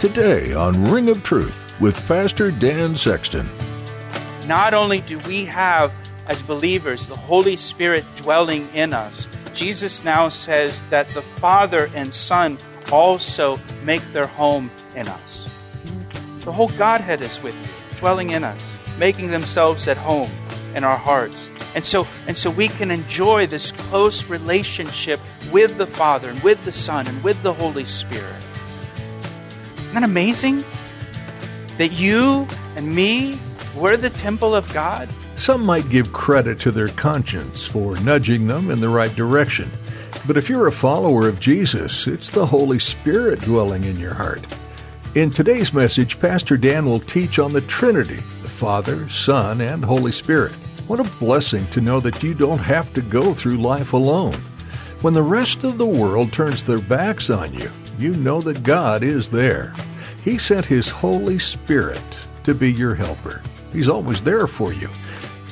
Today on Ring of Truth with Pastor Dan Sexton. Not only do we have, as believers, the Holy Spirit dwelling in us, Jesus now says that the Father and Son also make their home in us. The whole Godhead is with you, dwelling in us, making themselves at home in our hearts. And so, and so we can enjoy this close relationship with the Father and with the Son and with the Holy Spirit. Isn't that amazing? That you and me, we're the temple of God. Some might give credit to their conscience for nudging them in the right direction. But if you're a follower of Jesus, it's the Holy Spirit dwelling in your heart. In today's message, Pastor Dan will teach on the Trinity the Father, Son, and Holy Spirit. What a blessing to know that you don't have to go through life alone. When the rest of the world turns their backs on you, you know that God is there. He sent His Holy Spirit to be your helper. He's always there for you,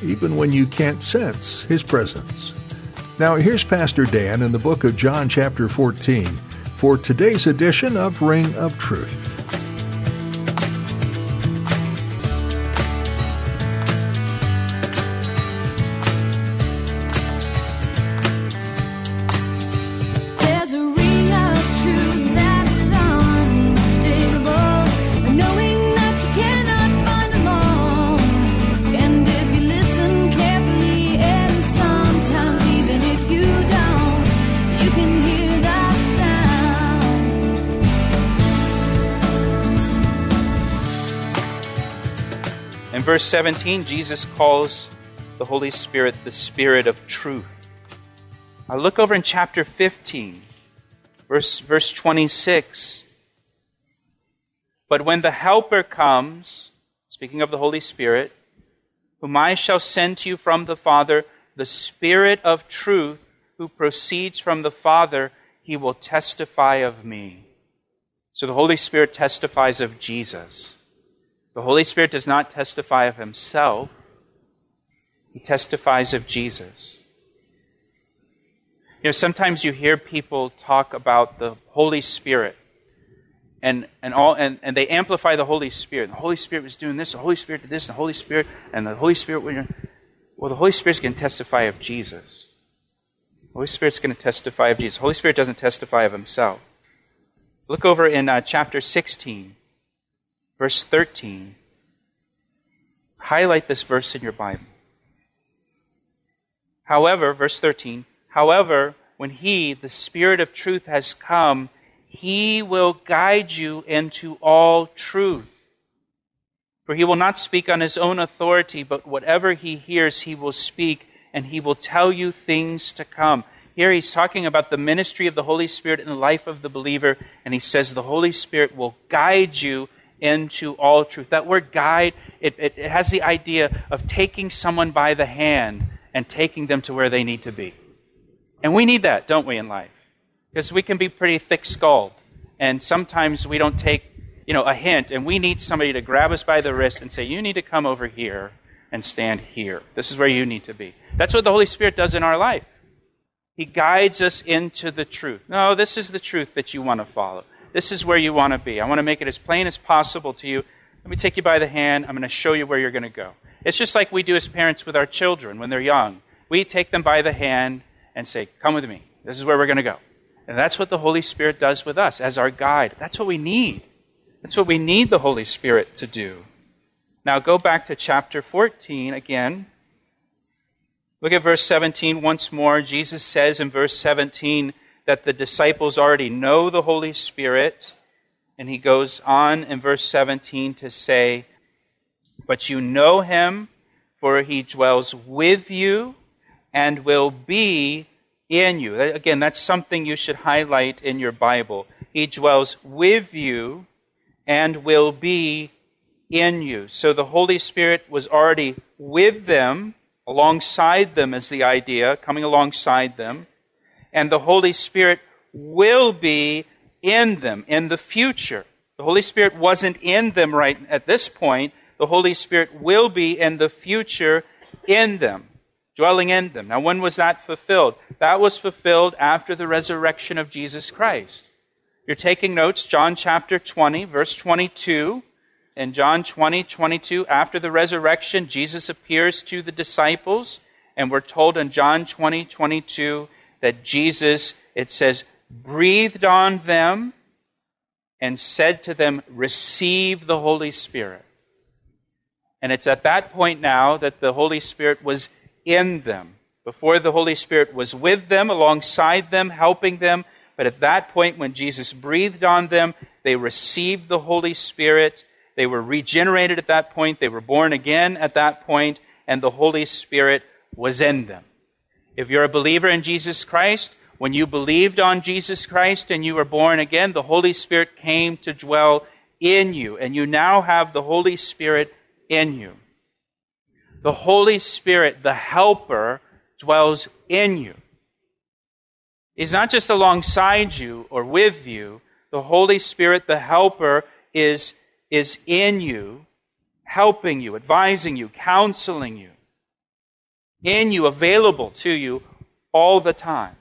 even when you can't sense His presence. Now, here's Pastor Dan in the book of John, chapter 14, for today's edition of Ring of Truth. Verse 17, Jesus calls the Holy Spirit the Spirit of truth. Now look over in chapter 15, verse, verse 26. But when the Helper comes, speaking of the Holy Spirit, whom I shall send to you from the Father, the Spirit of truth, who proceeds from the Father, he will testify of me. So the Holy Spirit testifies of Jesus. The Holy Spirit does not testify of himself, he testifies of Jesus. You know, sometimes you hear people talk about the Holy Spirit and, and, all, and, and they amplify the Holy Spirit. The Holy Spirit was doing this, the Holy Spirit did this, the Holy Spirit, and the Holy Spirit. Well, the Holy Spirit's going to testify of Jesus. The Holy Spirit's going to testify of Jesus. The Holy Spirit doesn't testify of himself. Look over in uh, chapter 16, verse 13. Highlight this verse in your Bible. However, verse 13, however, when He, the Spirit of truth, has come, He will guide you into all truth. For He will not speak on His own authority, but whatever He hears, He will speak, and He will tell you things to come. Here He's talking about the ministry of the Holy Spirit in the life of the believer, and He says the Holy Spirit will guide you into all truth. That word guide, it, it, it has the idea of taking someone by the hand and taking them to where they need to be. And we need that, don't we, in life? Because we can be pretty thick skulled. And sometimes we don't take, you know, a hint, and we need somebody to grab us by the wrist and say, You need to come over here and stand here. This is where you need to be. That's what the Holy Spirit does in our life. He guides us into the truth. No, this is the truth that you want to follow. This is where you want to be. I want to make it as plain as possible to you. Let me take you by the hand. I'm going to show you where you're going to go. It's just like we do as parents with our children when they're young. We take them by the hand and say, Come with me. This is where we're going to go. And that's what the Holy Spirit does with us as our guide. That's what we need. That's what we need the Holy Spirit to do. Now go back to chapter 14 again. Look at verse 17 once more. Jesus says in verse 17 that the disciples already know the Holy Spirit. And he goes on in verse 17 to say, But you know him, for he dwells with you and will be in you. Again, that's something you should highlight in your Bible. He dwells with you and will be in you. So the Holy Spirit was already with them, alongside them is the idea, coming alongside them. And the Holy Spirit will be in them in the future. The Holy Spirit wasn't in them right at this point. The Holy Spirit will be in the future in them, dwelling in them. Now, when was that fulfilled? That was fulfilled after the resurrection of Jesus Christ. You're taking notes, John chapter 20, verse 22. In John 20, 22, after the resurrection, Jesus appears to the disciples, and we're told in John 20, 22 that Jesus, it says, breathed on them and said to them, Receive the Holy Spirit. And it's at that point now that the Holy Spirit was in them. Before the Holy Spirit was with them, alongside them, helping them. But at that point, when Jesus breathed on them, they received the Holy Spirit. They were regenerated at that point. They were born again at that point, and the Holy Spirit was in them. If you're a believer in Jesus Christ, when you believed on Jesus Christ and you were born again, the Holy Spirit came to dwell in you, and you now have the Holy Spirit in you. The Holy Spirit, the Helper, dwells in you. He's not just alongside you or with you. The Holy Spirit, the Helper, is, is in you, helping you, advising you, counseling you, in you, available to you all the time.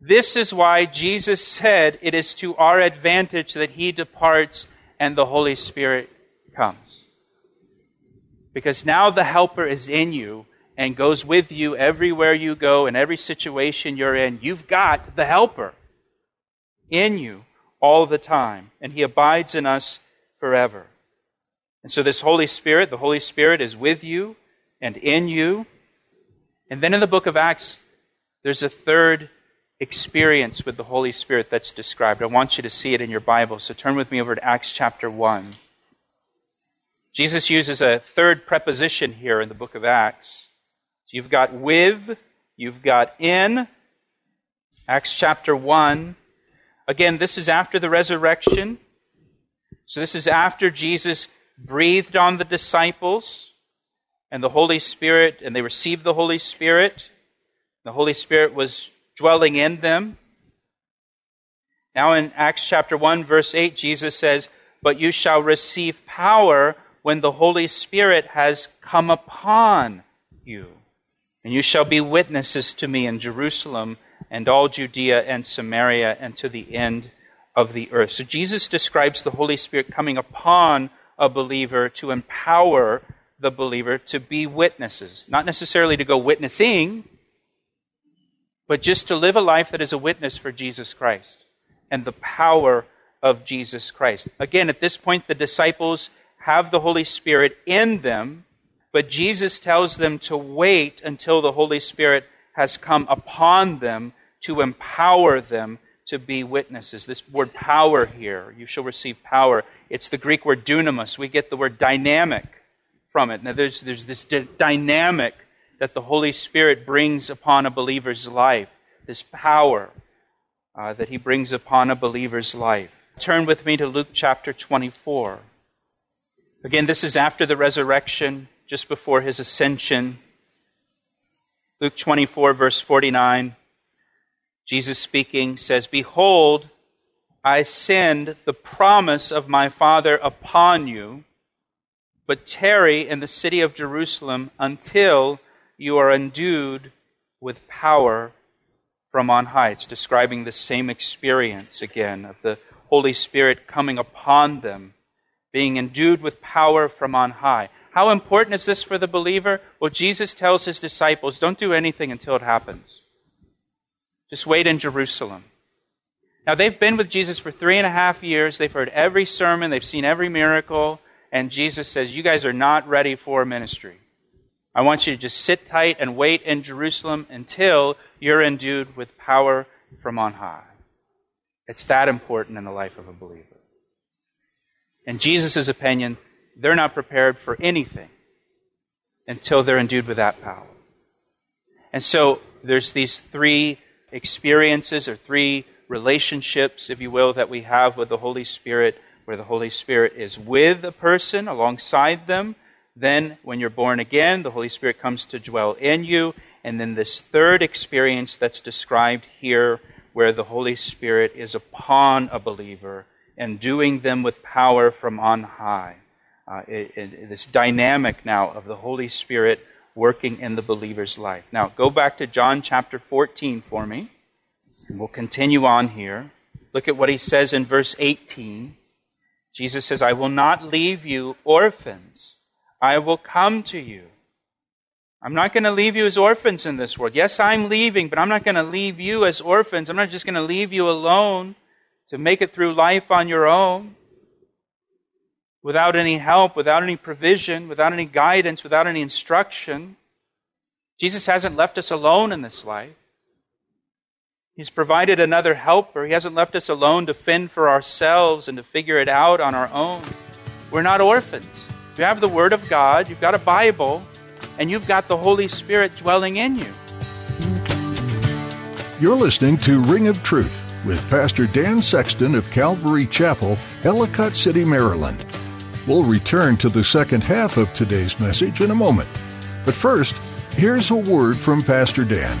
This is why Jesus said it is to our advantage that he departs and the Holy Spirit comes. Because now the Helper is in you and goes with you everywhere you go, in every situation you're in. You've got the Helper in you all the time, and he abides in us forever. And so, this Holy Spirit, the Holy Spirit is with you and in you. And then in the book of Acts, there's a third experience with the Holy Spirit that's described. I want you to see it in your Bible. So turn with me over to Acts chapter 1. Jesus uses a third preposition here in the book of Acts. So you've got with, you've got in. Acts chapter 1. Again, this is after the resurrection. So this is after Jesus breathed on the disciples and the Holy Spirit, and they received the Holy Spirit. The Holy Spirit was dwelling in them. Now in Acts chapter 1, verse 8, Jesus says, But you shall receive power when the Holy Spirit has come upon you. And you shall be witnesses to me in Jerusalem and all Judea and Samaria and to the end of the earth. So Jesus describes the Holy Spirit coming upon a believer to empower the believer to be witnesses. Not necessarily to go witnessing, but just to live a life that is a witness for Jesus Christ and the power of Jesus Christ. Again, at this point, the disciples have the Holy Spirit in them, but Jesus tells them to wait until the Holy Spirit has come upon them to empower them to be witnesses. This word power here, you shall receive power. It's the Greek word dunamis. We get the word dynamic from it. Now, there's, there's this d- dynamic that the Holy Spirit brings upon a believer's life, this power uh, that He brings upon a believer's life. Turn with me to Luke chapter 24. Again, this is after the resurrection, just before His ascension. Luke 24, verse 49. Jesus speaking says, Behold, I send the promise of my Father upon you, but tarry in the city of Jerusalem until you are endued with power from on high. It's describing the same experience again of the Holy Spirit coming upon them, being endued with power from on high. How important is this for the believer? Well, Jesus tells his disciples, don't do anything until it happens. Just wait in Jerusalem. Now, they've been with Jesus for three and a half years. They've heard every sermon, they've seen every miracle, and Jesus says, You guys are not ready for ministry. I want you to just sit tight and wait in Jerusalem until you're endued with power from on high. It's that important in the life of a believer. In Jesus' opinion, they're not prepared for anything until they're endued with that power. And so there's these three experiences or three relationships, if you will, that we have with the Holy Spirit, where the Holy Spirit is with a person, alongside them. Then, when you're born again, the Holy Spirit comes to dwell in you. And then, this third experience that's described here, where the Holy Spirit is upon a believer and doing them with power from on high. Uh, it, it, this dynamic now of the Holy Spirit working in the believer's life. Now, go back to John chapter 14 for me. And we'll continue on here. Look at what he says in verse 18. Jesus says, I will not leave you orphans. I will come to you. I'm not going to leave you as orphans in this world. Yes, I'm leaving, but I'm not going to leave you as orphans. I'm not just going to leave you alone to make it through life on your own without any help, without any provision, without any guidance, without any instruction. Jesus hasn't left us alone in this life. He's provided another helper. He hasn't left us alone to fend for ourselves and to figure it out on our own. We're not orphans. You have the Word of God, you've got a Bible, and you've got the Holy Spirit dwelling in you. You're listening to Ring of Truth with Pastor Dan Sexton of Calvary Chapel, Ellicott City, Maryland. We'll return to the second half of today's message in a moment. But first, here's a word from Pastor Dan.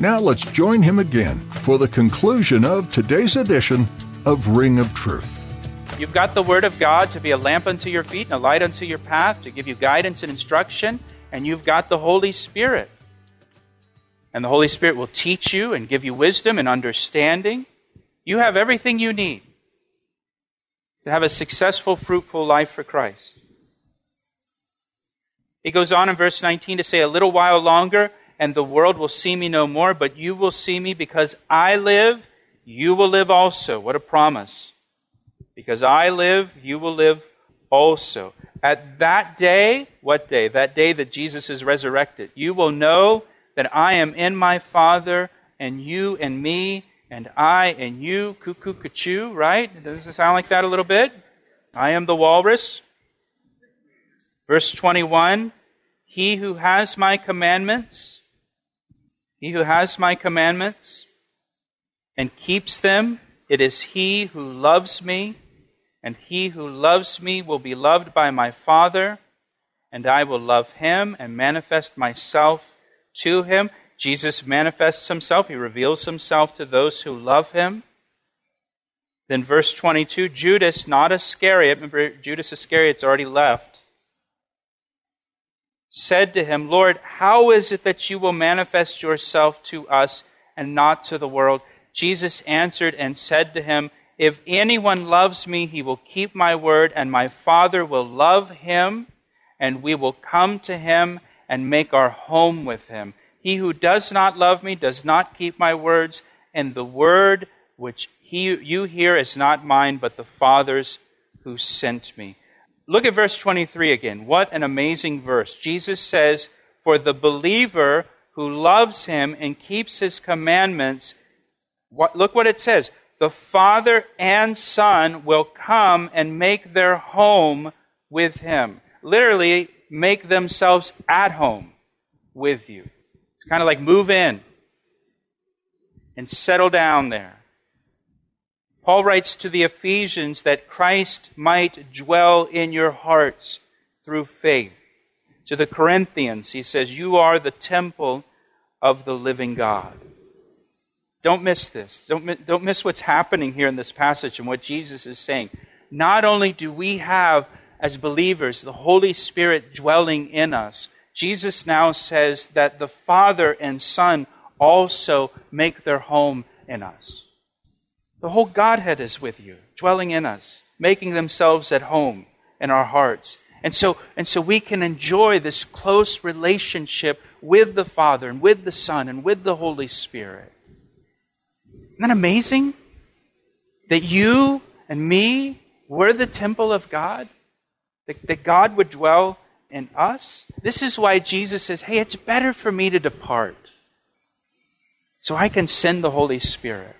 Now let's join him again for the conclusion of today's edition of Ring of Truth. You've got the Word of God to be a lamp unto your feet and a light unto your path, to give you guidance and instruction, and you've got the Holy Spirit. And the Holy Spirit will teach you and give you wisdom and understanding. You have everything you need to have a successful, fruitful life for Christ. He goes on in verse 19 to say, A little while longer, and the world will see me no more, but you will see me because I live, you will live also. What a promise. Because I live, you will live also. At that day, what day? That day that Jesus is resurrected, you will know that I am in my Father, and you and me, and I and you, cuckoo, cuckoo, right? Does it sound like that a little bit? I am the walrus. Verse 21 He who has my commandments, he who has my commandments and keeps them, it is he who loves me, and he who loves me will be loved by my Father, and I will love him and manifest myself to him. Jesus manifests himself, he reveals himself to those who love him. Then, verse 22 Judas, not Iscariot, remember Judas Iscariot's already left, said to him, Lord, how is it that you will manifest yourself to us and not to the world? Jesus answered and said to him, If anyone loves me, he will keep my word, and my Father will love him, and we will come to him and make our home with him. He who does not love me does not keep my words, and the word which he, you hear is not mine, but the Father's who sent me. Look at verse 23 again. What an amazing verse. Jesus says, For the believer who loves him and keeps his commandments, what, look what it says. The Father and Son will come and make their home with him. Literally, make themselves at home with you. It's kind of like move in and settle down there. Paul writes to the Ephesians that Christ might dwell in your hearts through faith. To the Corinthians, he says, You are the temple of the living God. Don't miss this. Don't, don't miss what's happening here in this passage and what Jesus is saying. Not only do we have, as believers, the Holy Spirit dwelling in us, Jesus now says that the Father and Son also make their home in us. The whole Godhead is with you, dwelling in us, making themselves at home in our hearts. And so, and so we can enjoy this close relationship with the Father and with the Son and with the Holy Spirit. Isn't that amazing? That you and me, we're the temple of God, that, that God would dwell in us. This is why Jesus says, hey, it's better for me to depart so I can send the Holy Spirit.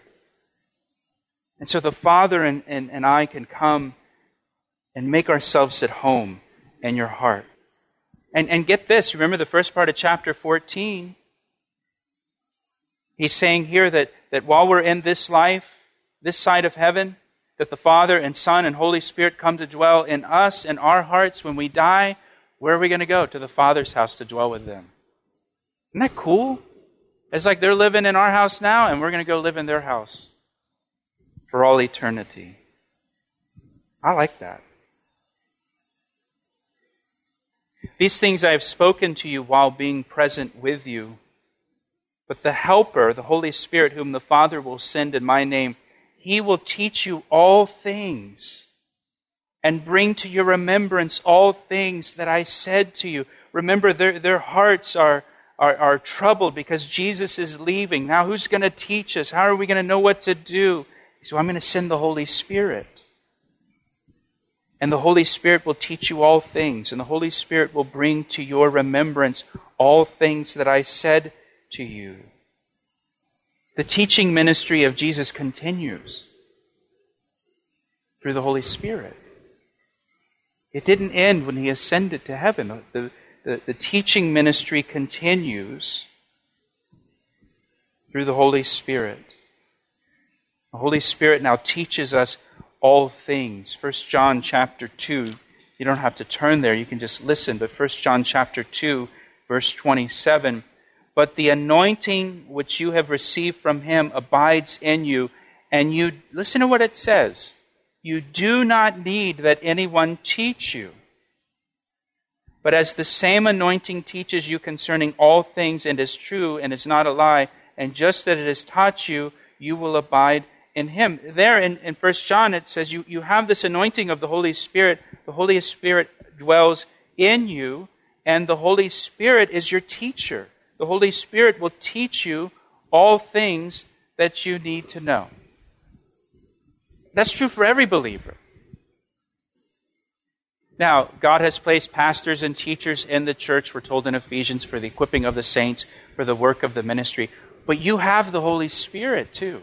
And so the Father and, and, and I can come and make ourselves at home in your heart. And, and get this, remember the first part of chapter 14? He's saying here that, that while we're in this life, this side of heaven, that the Father and Son and Holy Spirit come to dwell in us, in our hearts. When we die, where are we going to go? To the Father's house to dwell with them. Isn't that cool? It's like they're living in our house now, and we're going to go live in their house for all eternity. I like that. These things I have spoken to you while being present with you. But the Helper, the Holy Spirit, whom the Father will send in my name, he will teach you all things and bring to your remembrance all things that I said to you. Remember, their, their hearts are, are, are troubled because Jesus is leaving. Now, who's going to teach us? How are we going to know what to do? So I'm going to send the Holy Spirit. And the Holy Spirit will teach you all things, and the Holy Spirit will bring to your remembrance all things that I said to you. The teaching ministry of Jesus continues through the Holy Spirit. It didn't end when he ascended to heaven. The, the, the teaching ministry continues through the Holy Spirit. The Holy Spirit now teaches us all things. 1 John chapter 2. You don't have to turn there, you can just listen. But 1 John chapter 2, verse 27. But the anointing which you have received from him abides in you, and you, listen to what it says. You do not need that anyone teach you. But as the same anointing teaches you concerning all things and is true and is not a lie, and just that it has taught you, you will abide in him. There in, in 1 John it says you, you have this anointing of the Holy Spirit. The Holy Spirit dwells in you, and the Holy Spirit is your teacher. The Holy Spirit will teach you all things that you need to know. That's true for every believer. Now, God has placed pastors and teachers in the church, we're told in Ephesians, for the equipping of the saints, for the work of the ministry. But you have the Holy Spirit too.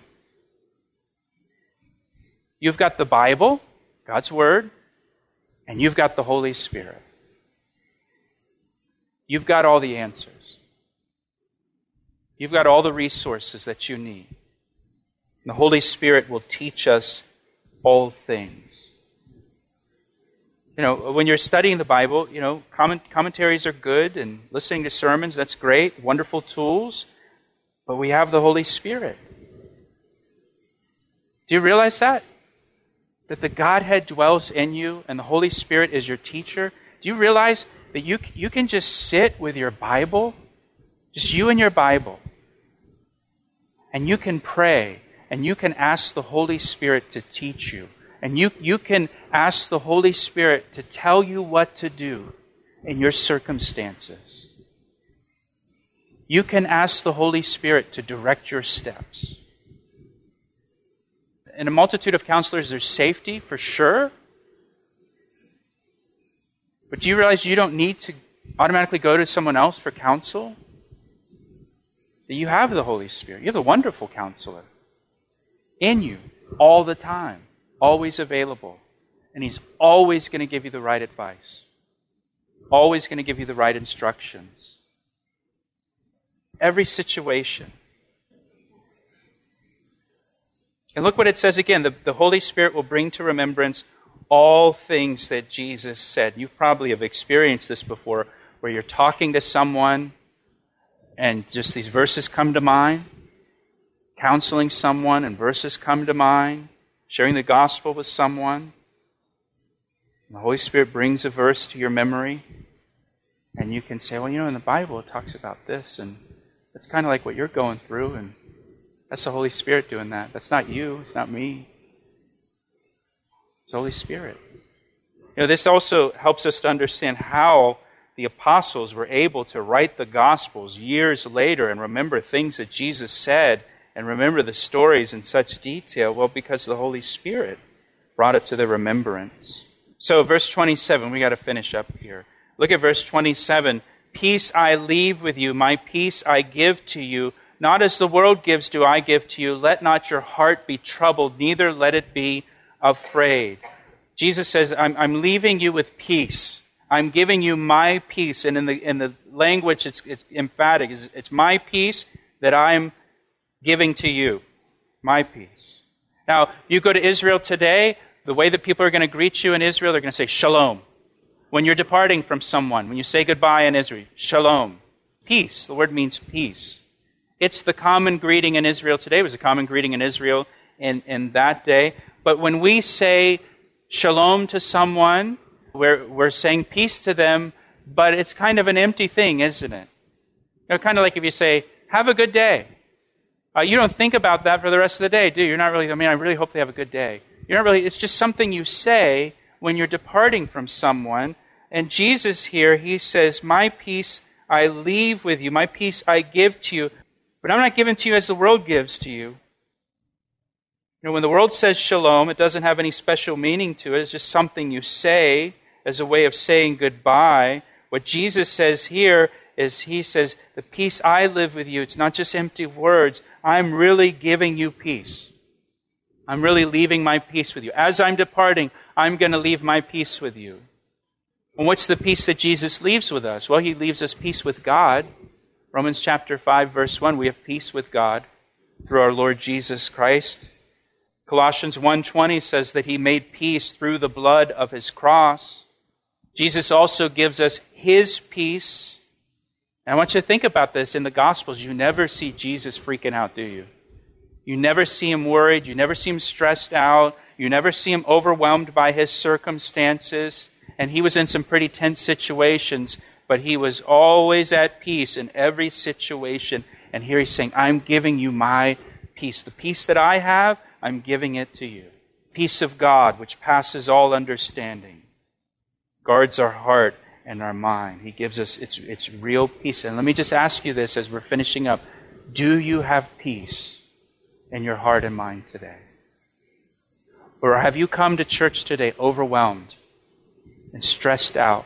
You've got the Bible, God's Word, and you've got the Holy Spirit. You've got all the answers. You've got all the resources that you need. The Holy Spirit will teach us all things. You know, when you're studying the Bible, you know, comment, commentaries are good and listening to sermons, that's great, wonderful tools, but we have the Holy Spirit. Do you realize that? That the Godhead dwells in you and the Holy Spirit is your teacher? Do you realize that you, you can just sit with your Bible, just you and your Bible, and you can pray and you can ask the Holy Spirit to teach you. And you, you can ask the Holy Spirit to tell you what to do in your circumstances. You can ask the Holy Spirit to direct your steps. In a multitude of counselors, there's safety for sure. But do you realize you don't need to automatically go to someone else for counsel? That you have the Holy Spirit. You have a wonderful counselor in you all the time, always available. And He's always going to give you the right advice, always going to give you the right instructions. Every situation. And look what it says again. The, the Holy Spirit will bring to remembrance all things that Jesus said. You probably have experienced this before, where you're talking to someone and just these verses come to mind. Counseling someone and verses come to mind, sharing the gospel with someone. The Holy Spirit brings a verse to your memory, and you can say, Well, you know, in the Bible it talks about this, and it's kind of like what you're going through, and that's the Holy Spirit doing that. That's not you, it's not me. It's the Holy Spirit. You know, this also helps us to understand how the apostles were able to write the Gospels years later and remember things that Jesus said and remember the stories in such detail? Well, because the Holy Spirit brought it to their remembrance. So, verse 27, we got to finish up here. Look at verse 27. Peace I leave with you, my peace I give to you. Not as the world gives, do I give to you. Let not your heart be troubled, neither let it be afraid. Jesus says, I'm, I'm leaving you with peace. I'm giving you my peace. And in the, in the language, it's, it's emphatic. It's, it's my peace that I'm giving to you. My peace. Now, you go to Israel today, the way that people are going to greet you in Israel, they're going to say shalom. When you're departing from someone, when you say goodbye in Israel, shalom. Peace. The word means peace. It's the common greeting in Israel today. It was a common greeting in Israel in, in that day. But when we say shalom to someone, we're, we're saying peace to them, but it's kind of an empty thing, isn't it? You know, kind of like if you say, have a good day. Uh, you don't think about that for the rest of the day, do you? You're not really, I mean, I really hope they have a good day. You're not really, it's just something you say when you're departing from someone. And Jesus here, he says, My peace I leave with you, my peace I give to you, but I'm not giving to you as the world gives to you. You know, when the world says shalom, it doesn't have any special meaning to it. It's just something you say as a way of saying goodbye. What Jesus says here is He says, The peace I live with you, it's not just empty words. I'm really giving you peace. I'm really leaving my peace with you. As I'm departing, I'm going to leave my peace with you. And what's the peace that Jesus leaves with us? Well, He leaves us peace with God. Romans chapter 5, verse 1, we have peace with God through our Lord Jesus Christ. Colossians 1:20 says that he made peace through the blood of his cross. Jesus also gives us his peace. And I want you to think about this in the gospels. You never see Jesus freaking out, do you? You never see him worried, you never see him stressed out, you never see him overwhelmed by his circumstances. And he was in some pretty tense situations, but he was always at peace in every situation. And here he's saying, I'm giving you my peace. The peace that I have, I'm giving it to you. Peace of God, which passes all understanding, guards our heart and our mind. He gives us its, its real peace. And let me just ask you this as we're finishing up Do you have peace in your heart and mind today? Or have you come to church today overwhelmed and stressed out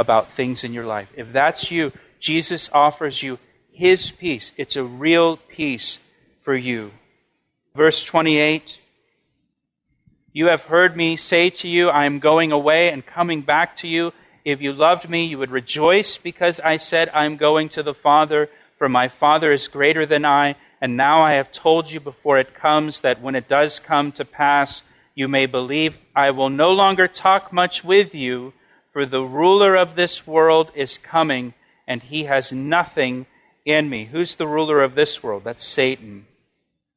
about things in your life? If that's you, Jesus offers you his peace. It's a real peace for you. Verse 28 You have heard me say to you, I am going away and coming back to you. If you loved me, you would rejoice because I said, I am going to the Father, for my Father is greater than I. And now I have told you before it comes, that when it does come to pass, you may believe. I will no longer talk much with you, for the ruler of this world is coming, and he has nothing in me. Who's the ruler of this world? That's Satan.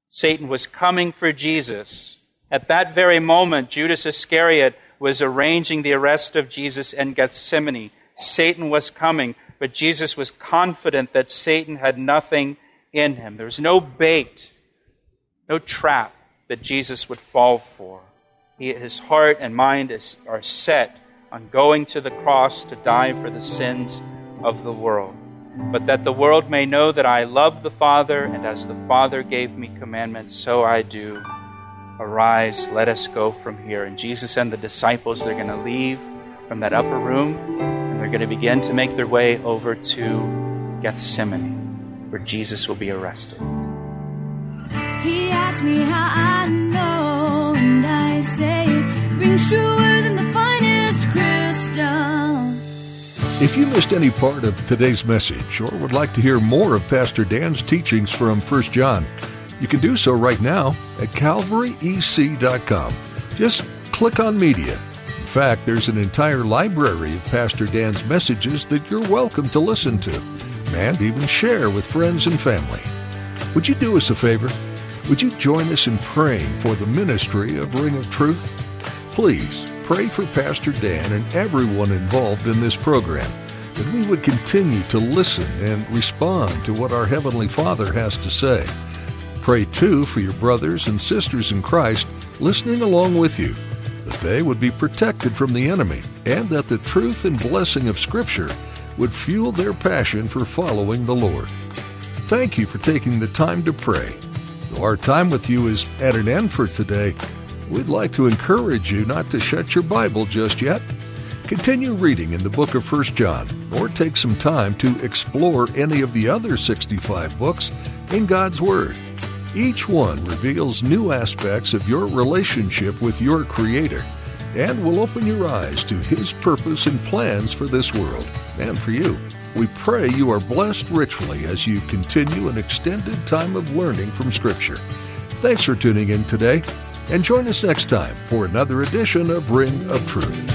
Satan was coming for Jesus. At that very moment, Judas Iscariot was arranging the arrest of Jesus in Gethsemane. Satan was coming, but Jesus was confident that Satan had nothing in him. There was no bait, no trap that Jesus would fall for. He, his heart and mind is, are set on going to the cross to die for the sins of the world. But that the world may know that I love the Father, and as the Father gave me commandments, so I do. Arise, let us go from here. And Jesus and the disciples, they're going to leave from that upper room, and they're going to begin to make their way over to Gethsemane, where Jesus will be arrested. He asked me how I If you missed any part of today's message or would like to hear more of Pastor Dan's teachings from 1 John, you can do so right now at calvaryec.com. Just click on Media. In fact, there's an entire library of Pastor Dan's messages that you're welcome to listen to and even share with friends and family. Would you do us a favor? Would you join us in praying for the ministry of Ring of Truth? Please pray for Pastor Dan and everyone involved in this program that we would continue to listen and respond to what our Heavenly Father has to say. Pray too for your brothers and sisters in Christ listening along with you, that they would be protected from the enemy, and that the truth and blessing of Scripture would fuel their passion for following the Lord. Thank you for taking the time to pray. Our time with you is at an end for today, we'd like to encourage you not to shut your Bible just yet. Continue reading in the book of 1 John, or take some time to explore any of the other 65 books in God's Word. Each one reveals new aspects of your relationship with your Creator and will open your eyes to His purpose and plans for this world and for you. We pray you are blessed richly as you continue an extended time of learning from Scripture. Thanks for tuning in today, and join us next time for another edition of Ring of Truth.